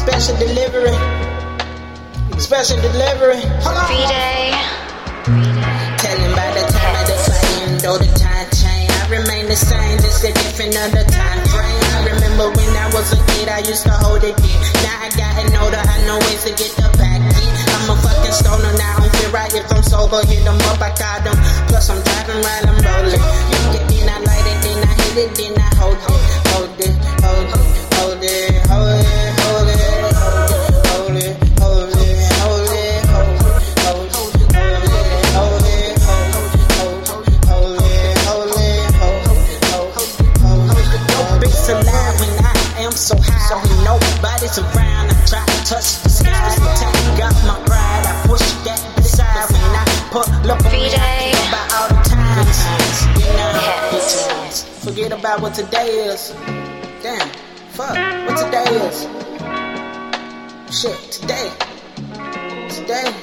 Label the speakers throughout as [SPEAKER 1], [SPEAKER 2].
[SPEAKER 1] Special delivery. Special delivery. Hold on.
[SPEAKER 2] V-Day.
[SPEAKER 1] Telling by the time of the flying, though the time change, I remain the same, just a different other time frame. I remember when I was a kid, I used to hold it in. Now I gotten older, I know ways to get the back in. I'm a fucking stoner now, I don't feel right if I'm sober. Hit them up, I got them. Plus I'm driving while I'm rolling. You get in, I light it, then I hit it, then alive when I am so high when nobody's around. I try to touch the sky. Take out my pride. I push that aside when I pull up on me. I think about all the times. You know. Forget about what today is. Damn, fuck, what today is. Shit, today. Today.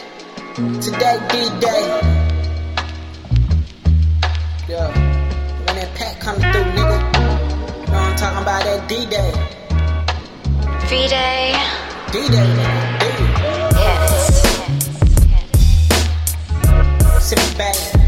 [SPEAKER 1] Today, D-Day. talking about that D-Day.
[SPEAKER 2] V-Day.
[SPEAKER 1] D-Day, Yes. Sit back.